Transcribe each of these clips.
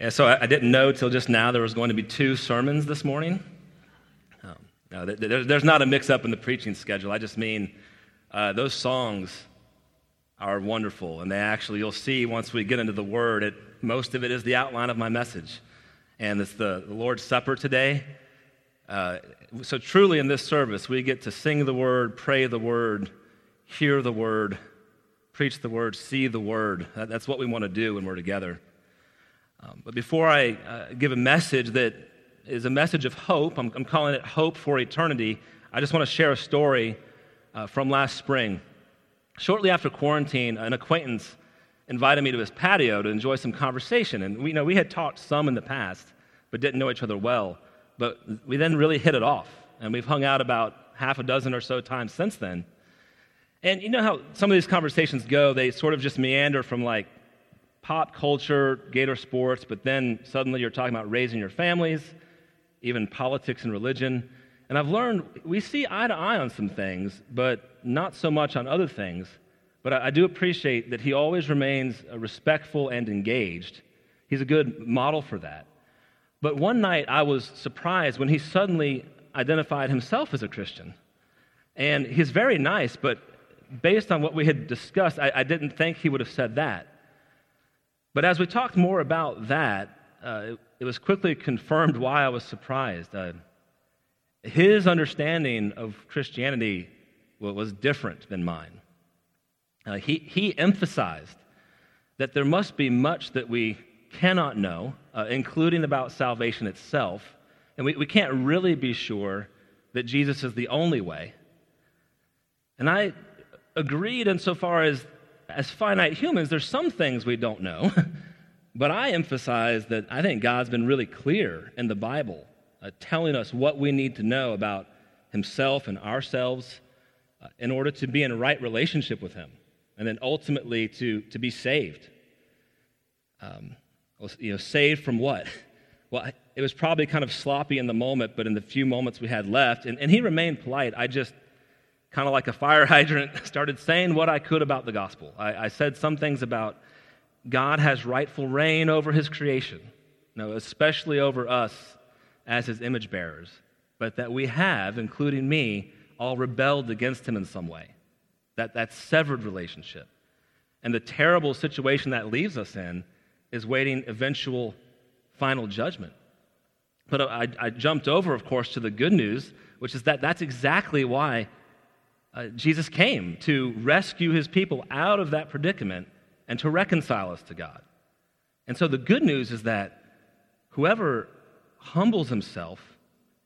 And so I, I didn't know till just now there was going to be two sermons this morning. Um, no, there, there's not a mix up in the preaching schedule. I just mean uh, those songs are wonderful. And they actually, you'll see once we get into the Word, it, most of it is the outline of my message. And it's the, the Lord's Supper today. Uh, so, truly, in this service, we get to sing the Word, pray the Word, hear the Word, preach the Word, see the Word. That, that's what we want to do when we're together. Um, but before I uh, give a message that is a message of hope, I'm, I'm, calling it Hope for Eternity, I just want to share a story uh, from last spring. Shortly after quarantine, an acquaintance invited me to his patio to enjoy some conversation. And we, you know, we had talked some in the past, but didn't know each other well. But we then really hit it off. And we've hung out about half a dozen or so times since then. And you know how some of these conversations go, they sort of just meander from like pop culture, gator sports, but then suddenly you're talking about raising your families, even politics and religion. And I've learned we see eye to eye on some things, but not so much on other things. But I, do appreciate that he always remains uh, respectful and engaged. He's a good model for that. But one night I was surprised when he suddenly identified himself as a Christian. And he's very nice, but based on what we had discussed, I, I didn't think he would have said that. But as we talked more about that, uh, it, it, was quickly confirmed why I was surprised. Uh, his understanding of Christianity was different than mine. Uh, he, he emphasized that there must be much that we cannot know, uh, including about salvation itself, and we, we can't really be sure that Jesus is the only way. And I agreed insofar as as finite humans, there's some things we don't know. but I emphasize that I think God's been really clear in the Bible, uh, telling us what we need to know about Himself and ourselves uh, in order to be in a right relationship with Him, and then ultimately to, to be saved. Um, you know, saved from what? Well, it was probably kind of sloppy in the moment, but in the few moments we had left, and, and he remained polite. I just kind of like a fire hydrant, started saying what I could about the gospel. I, I, said some things about God has rightful reign over his creation, you know, especially over us as his image bearers, but that we have, including me, all rebelled against him in some way. That, that severed relationship. And the terrible situation that leaves us in is waiting eventual final judgment. But I, I jumped over, of course, to the good news, which is that that's exactly why uh, Jesus came to rescue his people out of that predicament and to reconcile us to God. And so the good news is that whoever humbles himself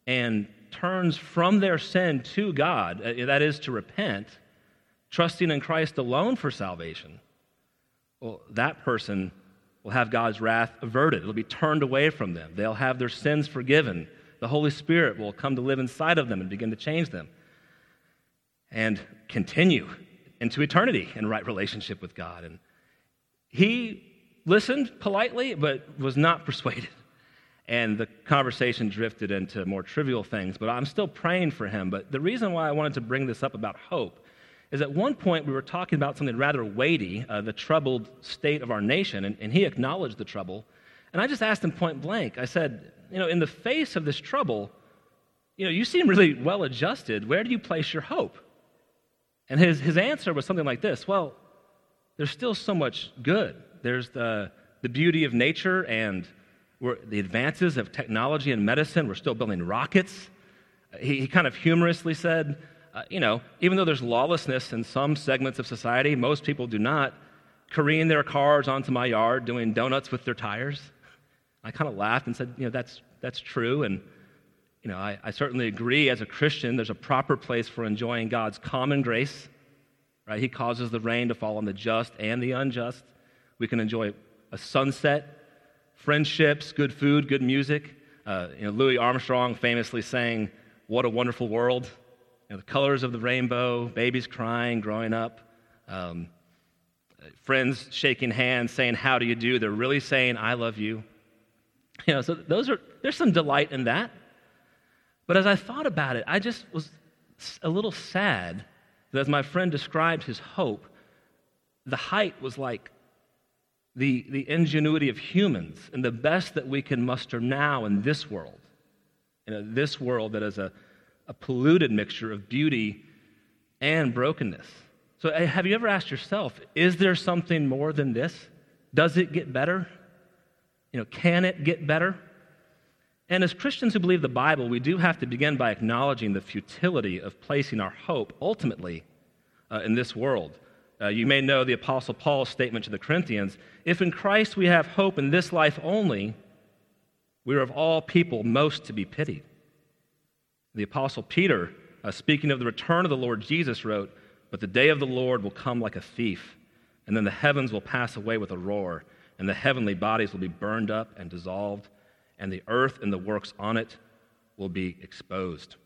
and turns from their sin to God, uh, that is to repent, trusting in Christ alone for salvation, well, that person will have God's wrath averted. It'll be turned away from them. They'll have their sins forgiven. The Holy Spirit will come to live inside of them and begin to change them and continue into eternity in right relationship with God. And he listened politely, but was not persuaded. And the conversation drifted into more trivial things, but I'm still praying for him. But the reason why I wanted to bring this up about hope is at one point we were talking about something rather weighty, uh, the troubled state of our nation, and, and he acknowledged the trouble. And I just asked him point blank, I said, You know, in the face of this trouble, you know, you seem really well adjusted. Where do you place your hope? And his, his answer was something like this Well, there's still so much good. There's the, the beauty of nature and the advances of technology and medicine. We're still building rockets. He, he kind of humorously said, uh, you know, even though there's lawlessness in some segments of society, most people do not careen their cars onto my yard doing donuts with their tires. I kind of laughed and said, you know, that's, that's true. And you know, I, I certainly agree as a Christian, there's a proper place for enjoying God's common grace. Right? He causes the rain to fall on the just and the unjust. We can enjoy a sunset, friendships, good food, good music. Uh, you know, Louis Armstrong famously sang, What a wonderful world. You know, the colors of the rainbow, babies crying, growing up, um, friends shaking hands, saying, How do you do? They're really saying, I love you. You know, so those are, there's some delight in that. But as I thought about it, I just was a little sad that as my friend described his hope, the height was like the, the ingenuity of humans and the best that we can muster now in this world, in this world that is a, a polluted mixture of beauty and brokenness. So, eh, have you ever asked yourself, is there something more than this? Does it get better? You know, can it get better? And as Christians who believe the Bible, we do have to begin by acknowledging the futility of placing our hope ultimately uh, in this world. Uh, you may know the Apostle Paul's statement to the Corinthians if in Christ we have hope in this life only, we are of all people most to be pitied. The Apostle Peter, uh, speaking of the return of the Lord Jesus, wrote, But the day of the Lord will come like a thief, and then the heavens will pass away with a roar and the heavenly bodies will be burned up and dissolved, and the earth and the works on it will be exposed.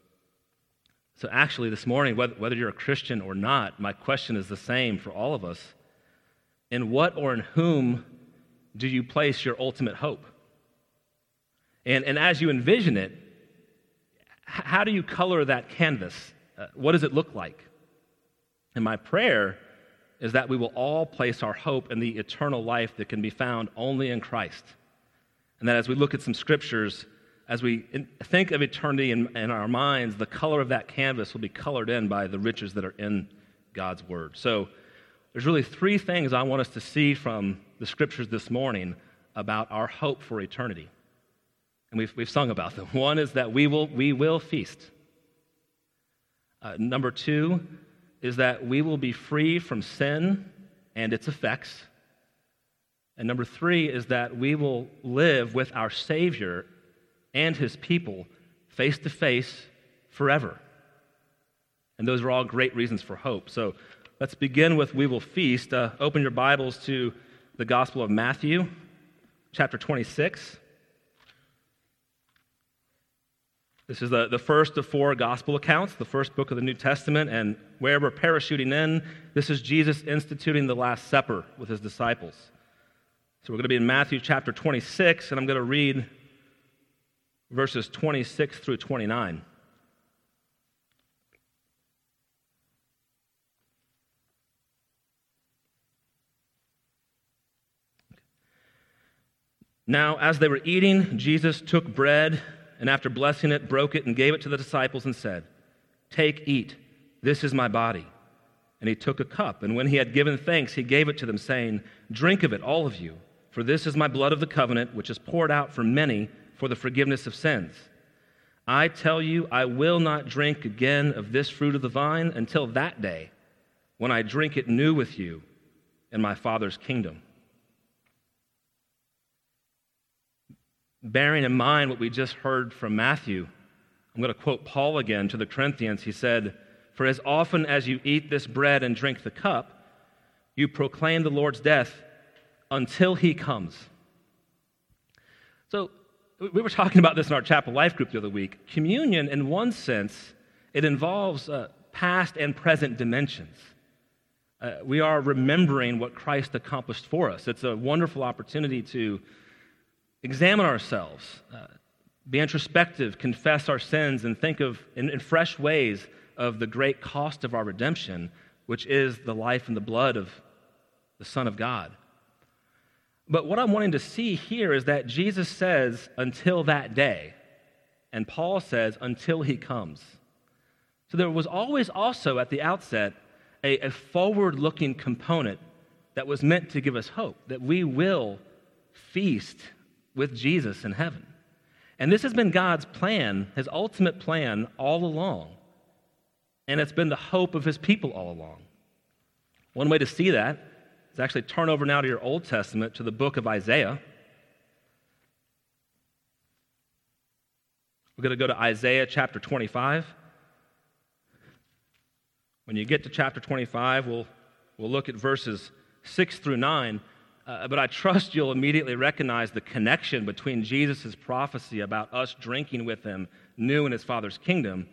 So, actually, this morning, whether you're a Christian or not, my question is the same for all of us. In what or in whom do you place your ultimate hope? And, and as you envision it, how do you color that canvas? Uh, what does it look like? And my prayer is that we will all place our hope in the eternal life that can be found only in Christ. And that as we look at some scriptures, as we think of eternity in, in, our minds, the color of that canvas will be colored in by the riches that are in God's Word. So there's really three things I want us to see from the scriptures this morning about our hope for eternity. And we've, we've sung about them. One is that we will, we will feast. Uh, number two, is that we will be free from sin and its effects. And number three is that we will live with our Savior and his people face to face forever. And those are all great reasons for hope. So let's begin with We Will Feast. Uh, open your Bibles to the Gospel of Matthew, chapter 26. This is the, the first of four gospel accounts, the first book of the New Testament. And where we're parachuting in, this is Jesus instituting the Last Supper with his disciples. So we're going to be in Matthew chapter 26, and I'm going to read verses 26 through 29. Now, as they were eating, Jesus took bread and after blessing it, broke it and gave it to the disciples and said, Take, eat, this is my body. And he took a cup, and when he had given thanks, he gave it to them, saying, Drink of it, all of you, for this is my blood of the covenant, which is poured out for many for the forgiveness of sins. I tell you, I will not drink again of this fruit of the vine until that day when I drink it new with you in my Father's kingdom. bearing in mind what we just heard from Matthew, I'm going to quote Paul again to the Corinthians. He said, For as often as you eat this bread and drink the cup, you proclaim the Lord's death until he comes. So, we were talking about this in our chapel life group the other week. Communion, in one sense, it involves uh, past and present dimensions. Uh, we are remembering what Christ accomplished for us. It's a wonderful opportunity to examine ourselves, uh, be introspective, confess our sins, and think of in, in fresh ways of the great cost of our redemption, which is the life and the blood of the Son of God. But what I'm wanting to see here is that Jesus says, until that day, and Paul says, until he comes. So there was always also at the outset a, a forward looking component that was meant to give us hope that we will feast with Jesus in heaven. And this has been God's plan, his ultimate plan all along. And it's been the hope of his people all along. One way to see that is actually turn over now to your Old Testament to the book of Isaiah. We're going to go to Isaiah chapter 25. When you get to chapter 25, we'll, we'll look at verses 6 through 9. Uh, but I trust you'll immediately recognize the connection between Jesus' prophecy about us drinking with him new in his Father's kingdom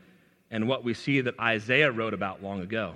and what we see that Isaiah wrote about long ago.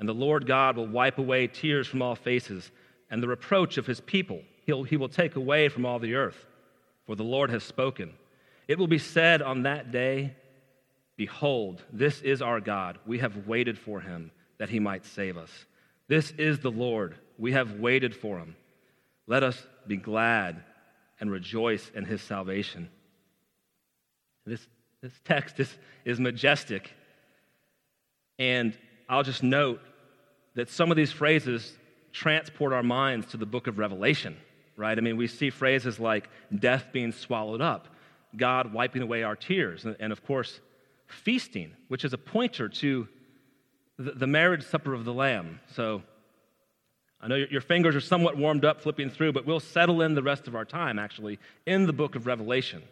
And the Lord God will wipe away tears from all faces, and the reproach of his people he'll, he will take away from all the earth. For the Lord has spoken. It will be said on that day, Behold, this is our God. We have waited for him that he might save us. This is the Lord. We have waited for him. Let us be glad and rejoice in his salvation. This, this text is, is majestic. And I'll just note that some of these phrases transport our minds to the book of Revelation, right? I mean, we see phrases like death being swallowed up, God wiping away our tears, and, and of course, feasting, which is a pointer to the, marriage supper of the Lamb. So I know your fingers are somewhat warmed up flipping through, but we'll settle in the rest of our time actually in the book of Revelation.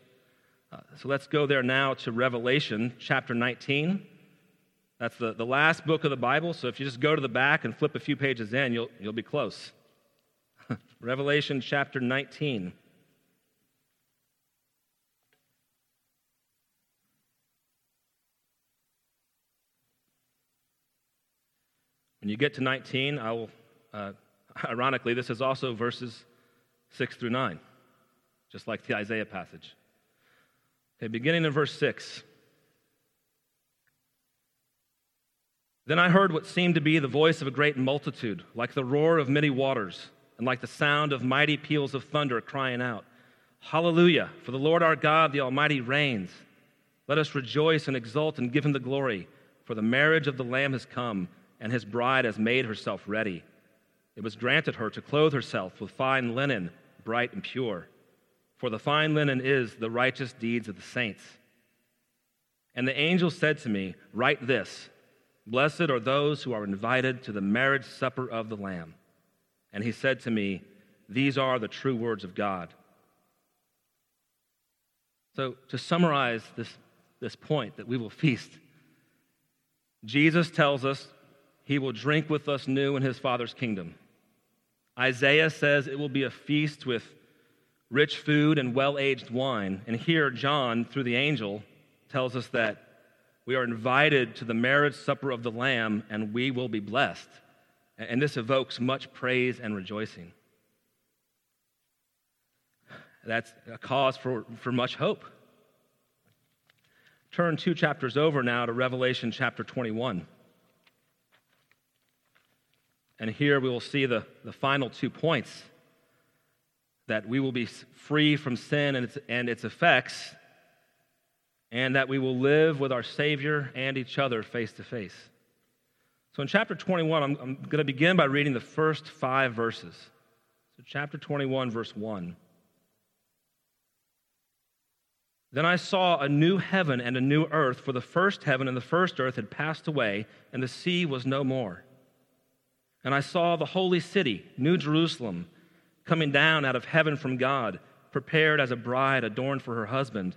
Uh, so let's go there now to Revelation chapter 19. That's the, the last book of the Bible. So if you just go to the back and flip a few pages in, you'll, you'll be close. Revelation chapter 19. When you get to 19, I will, uh, ironically, this is also verses 6 through 9, just like the Isaiah passage. Okay, beginning in verse 6. Then I heard what seemed to be the voice of a great multitude, like the roar of many waters, and like the sound of mighty peals of thunder, crying out, Hallelujah! For the Lord our God, the Almighty, reigns. Let us rejoice and exult and give him the glory, for the marriage of the Lamb has come and his bride has made herself ready. It was granted her to clothe herself with fine linen, bright and pure. For the fine linen is the righteous deeds of the saints. And the angel said to me, Write this Blessed are those who are invited to the marriage supper of the Lamb. And he said to me, These are the true words of God. So, to summarize this, this point that we will feast, Jesus tells us he will drink with us new in his Father's kingdom. Isaiah says it will be a feast with rich food and well aged wine. And here, John, through the angel, tells us that we are invited to the marriage supper of the Lamb and we will be blessed. And this evokes much praise and rejoicing. That's a cause for, for much hope. Turn two chapters over now to Revelation chapter 21. And here we will see the, the final two points that we will be free from sin and its, and its effects, and that we will live with our Savior and each other face to face. So in chapter 21, I'm, I'm going to begin by reading the first five verses. So, chapter 21, verse 1. Then I saw a new heaven and a new earth, for the first heaven and the first earth had passed away, and the sea was no more. And I saw the holy city, New Jerusalem, coming down out of heaven from God, prepared as a bride adorned for her husband.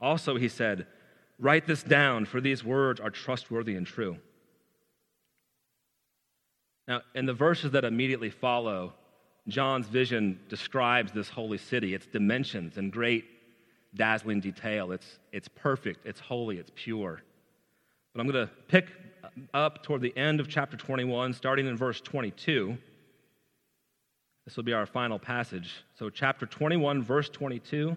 Also, he said, Write this down, for these words are trustworthy and true. Now, in the verses that immediately follow, John's vision describes this holy city, its dimensions in great, dazzling detail. It's, it's perfect, it's holy, it's pure. But I'm going to pick up toward the end of chapter 21, starting in verse 22. This will be our final passage. So, chapter 21, verse 22,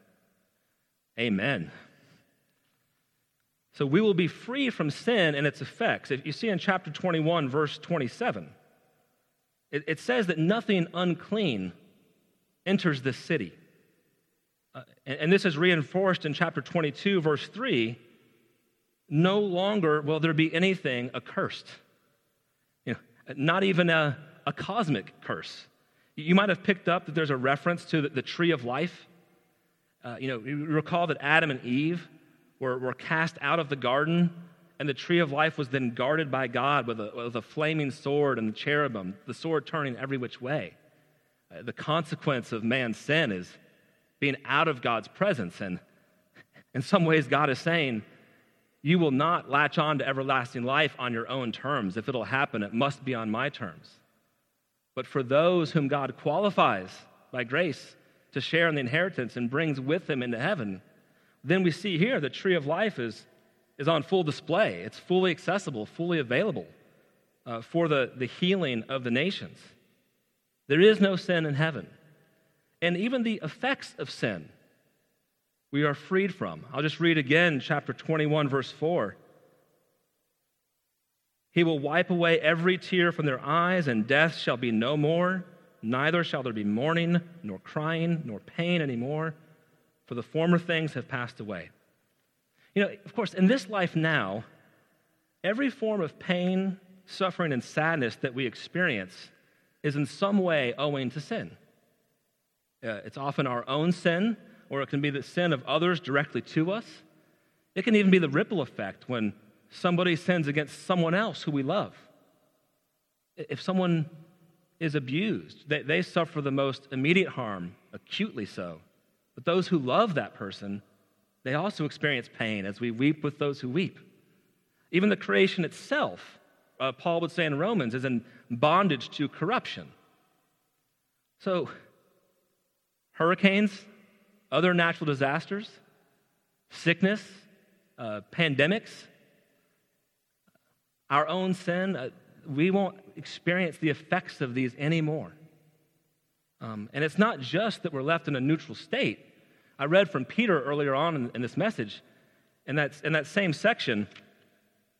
Amen. So we will be free from sin and its effects. If you see in chapter 21, verse 27, it, it says that nothing unclean enters this city. Uh, and, and this is reinforced in chapter 22, verse 3 no longer will there be anything accursed. You know, not even a, a cosmic curse. You might have picked up that there's a reference to the, the tree of life. Uh, you know, you recall that Adam and Eve were, were cast out of the garden, and the tree of life was then guarded by God with a, with a flaming sword and the cherubim, the sword turning every which way. Uh, the consequence of man's sin is being out of God's presence. And in some ways, God is saying, You will not latch on to everlasting life on your own terms. If it'll happen, it must be on my terms. But for those whom God qualifies by grace to share in the inheritance and brings with him into heaven, then we see here the tree of life is, is on full display. It's fully accessible, fully available uh, for the, the healing of the nations. There is no sin in heaven and even the effects of sin we are freed from. I'll just read again chapter 21, verse 4. He will wipe away every tear from their eyes, and death shall be no more. Neither shall there be mourning, nor crying, nor pain anymore, for the former things have passed away. You know, of course, in this life now, every form of pain, suffering, and sadness that we experience is in some way owing to sin. Uh, it's often our own sin, or it can be the sin of others directly to us. It can even be the ripple effect when somebody sins against someone else who we love. If someone is abused, they, they suffer the most immediate harm, acutely so. But those who love that person, they also experience pain as we weep with those who weep. Even the creation itself, uh, Paul would say in Romans, is in bondage to corruption. So, hurricanes, other natural disasters, sickness, uh, pandemics, our own sin, uh, we won't experience the effects of these anymore. Um, and it's not just that we're left in a neutral state. I read from Peter earlier on in, in this message, in that, in that same section,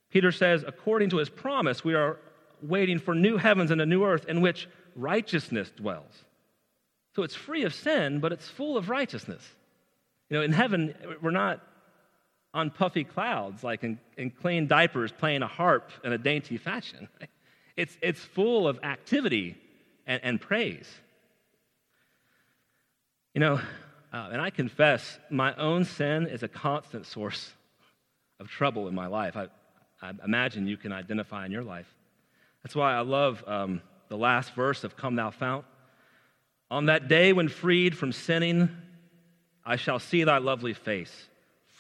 Peter says, according to his promise, we are waiting for new heavens and a new earth in which righteousness dwells. So it's free of sin, but it's full of righteousness. You know, in heaven, we're not on puffy clouds, like in, in clean diapers playing a harp in a dainty fashion. It's, it's full of activity and, and praise. You know, uh, and I confess, my own sin is a constant source of trouble in my life. I, I imagine you can identify in your life. That's why I love um, the last verse of Come Thou Fount. On that day when freed from sinning, I shall see thy lovely face,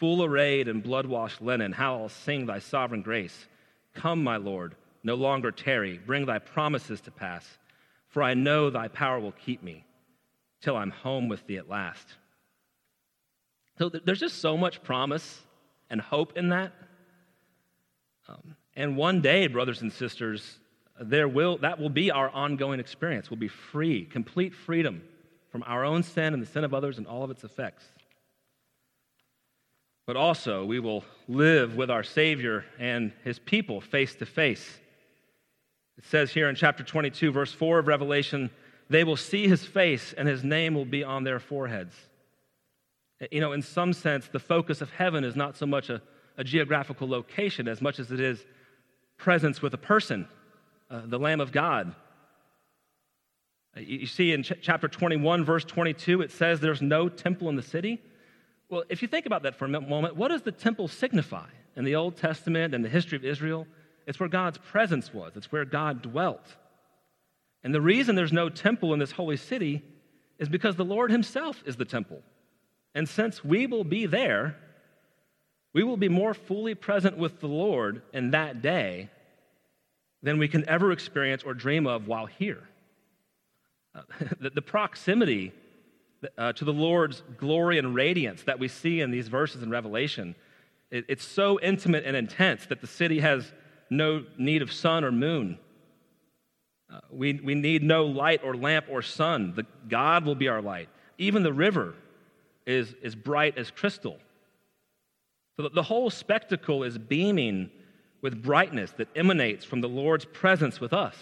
full arrayed in blood washed linen. How I'll sing thy sovereign grace. Come, my Lord, no longer tarry. Bring thy promises to pass, for I know thy power will keep me till I'm home with thee at last. So there's just so much promise and hope in that. Um, and one day, brothers and sisters, there will, that will be our ongoing experience. We'll be free, complete freedom from our own sin and the sin of others and all of its effects. But also we will live with our Savior and his people face to face. It says here in chapter 22, verse 4 of Revelation, they will see his face and his name will be on their foreheads. You know, in some sense, the focus of heaven is not so much a, a geographical location as much as it is presence with a person, uh, the Lamb of God. You see in ch- chapter 21, verse 22, it says there's no temple in the city. Well, if you think about that for a moment, what does the temple signify in the Old Testament and the history of Israel? It's where God's presence was, it's where God dwelt. And the reason there's no temple in this holy city is because the Lord Himself is the temple. And since we will be there, we will be more fully present with the Lord in that day than we can ever experience or dream of while here. Uh, the, the, proximity uh, to the Lord's glory and radiance that we see in these verses in Revelation, it, it's so intimate and intense that the city has no need of sun or moon. Uh, we, we need no light or lamp or sun. The, God will be our light. Even the river is, is bright as crystal. So the whole spectacle is beaming with brightness that emanates from the Lord's presence with us.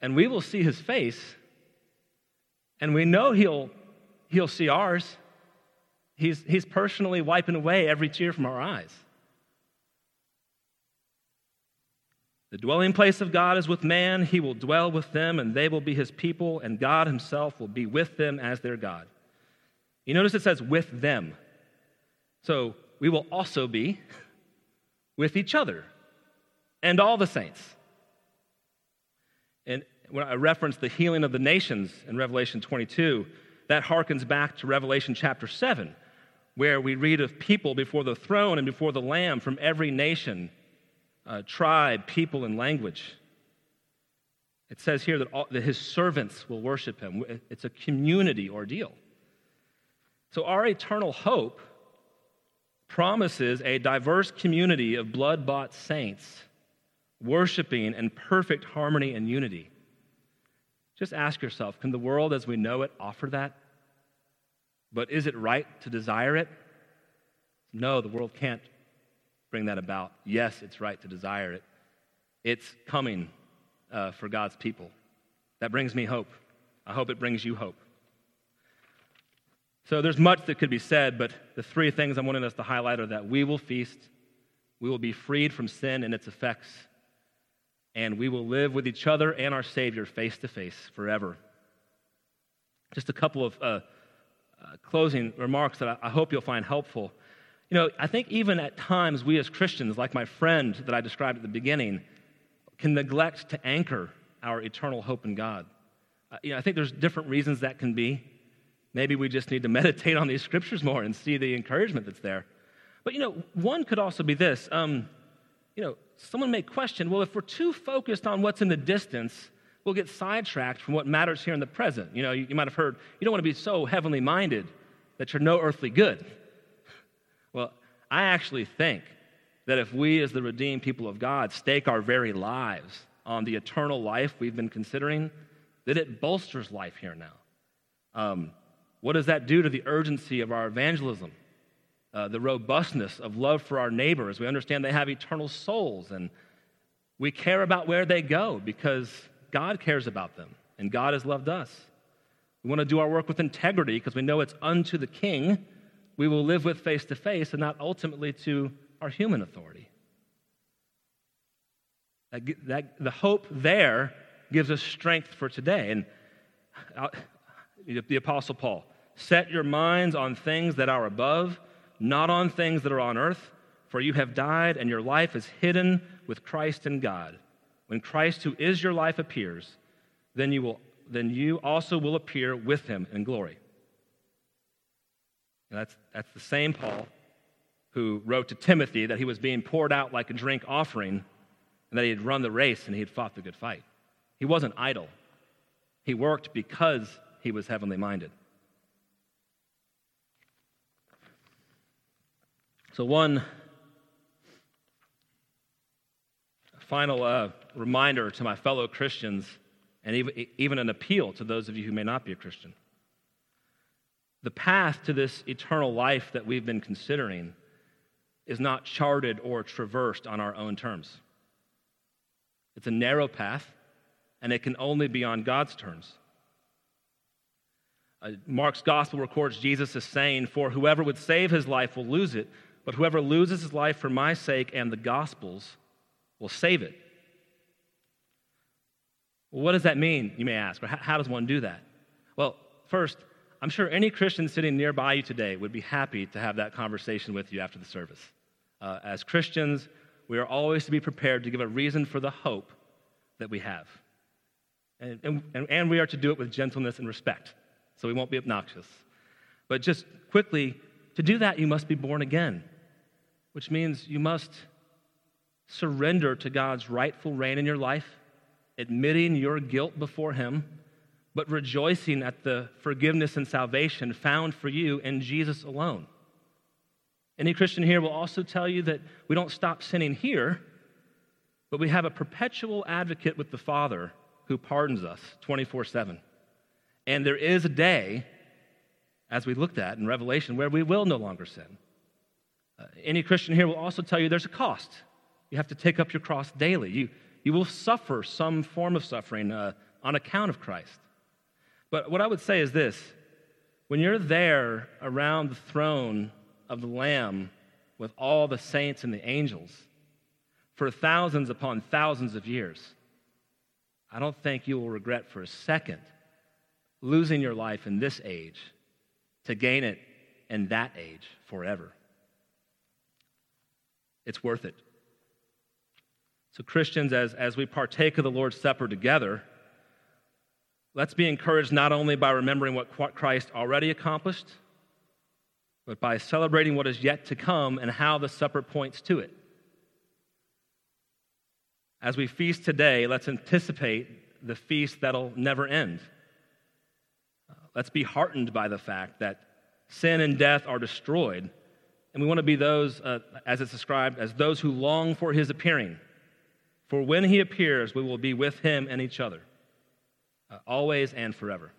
And we will see his face, and we know he'll, he'll see ours. He's, he's personally wiping away every tear from our eyes. The dwelling place of God is with man. He will dwell with them, and they will be his people, and God himself will be with them as their God. You notice it says with them. So we will also be with each other and all the saints. When I reference the healing of the nations in Revelation 22, that harkens back to Revelation chapter 7, where we read of people before the throne and before the Lamb from every nation, uh, tribe, people, and language. It says here that, all, that his servants will worship him. It's a community ordeal. So, our eternal hope promises a diverse community of blood bought saints worshiping in perfect harmony and unity. Just ask yourself can the world as we know it offer that? But is it right to desire it? No, the world can't bring that about. Yes, it's right to desire it. It's coming uh, for God's people. That brings me hope. I hope it brings you hope. So there's much that could be said, but the three things I'm wanting us to highlight are that we will feast, we will be freed from sin and its effects, and we will live with each other and our Savior face to face forever. Just a couple of uh, uh, closing remarks that I, I hope you'll find helpful. You know, I think even at times we as Christians, like my friend that I described at the beginning, can neglect to anchor our eternal hope in God. Uh, you know, I think there's different reasons that can be. Maybe we just need to meditate on these scriptures more and see the encouragement that's there. But you know, one could also be this. Um, you know, someone may question, well, if we're too focused on what's in the distance, we'll get sidetracked from what matters here in the present. You know, you, you might have heard, you don't want to be so heavenly minded that you're no earthly good. Well, I actually think that if we, as the redeemed people of God, stake our very lives on the eternal life we've been considering, that it bolsters life here now. Um, what does that do to the urgency of our evangelism? Uh, the robustness of love for our neighbors. We understand they have eternal souls, and we care about where they go because God cares about them, and God has loved us. We want to do our work with integrity because we know it's unto the King we will live with face to face and not ultimately to our human authority. That, that, the hope there gives us strength for today. And uh, the Apostle Paul. Set your minds on things that are above, not on things that are on earth, for you have died, and your life is hidden with Christ in God. When Christ, who is your life, appears, then you, will, then you also will appear with him in glory. That's, that's the same Paul who wrote to Timothy that he was being poured out like a drink offering and that he had run the race and he had fought the good fight. He wasn't idle, he worked because he was heavenly minded. So, one final uh, reminder to my fellow Christians, and even, an appeal to those of you who may not be a Christian. The path to this eternal life that we've been considering is not charted or traversed on our own terms. It's a narrow path, and it can only be on God's terms. Uh, Mark's gospel records Jesus as saying, For whoever would save his life will lose it, but whoever loses his life for my sake and the gospel's will save it. Well, what does that mean, you may ask, or how, does one do that? Well, first, I'm sure any Christian sitting nearby you today would be happy to have that conversation with you after the service. Uh, as Christians, we are always to be prepared to give a reason for the hope that we have. And, and, and we are to do it with gentleness and respect, so we won't be obnoxious. But just quickly, to do that, you must be born again, which means you must surrender to God's rightful reign in your life, admitting your guilt before Him, but rejoicing at the forgiveness and salvation found for you in Jesus alone. Any Christian here will also tell you that we don't stop sinning here, but we have a perpetual advocate with the Father who pardons us 24 7. And there is a day, as we looked at in Revelation, where we will no longer sin. Uh, any Christian here will also tell you there's a cost. You have to take up your cross daily. You, you will suffer some form of suffering uh, on account of Christ. But what I would say is this when you're there around the throne of the Lamb with all the saints and the angels for thousands upon thousands of years, I don't think you will regret for a second losing your life in this age to gain it in that age forever. It's worth it. So, Christians, as, as we partake of the Lord's Supper together, let's be encouraged not only by remembering what Christ already accomplished, but by celebrating what is yet to come and how the supper points to it. As we feast today, let's anticipate the feast that'll never end. Let's be heartened by the fact that sin and death are destroyed, and we want to be those, uh, as it's described, as those who long for his appearing. For when he appears, we will be with him and each other, uh, always and forever.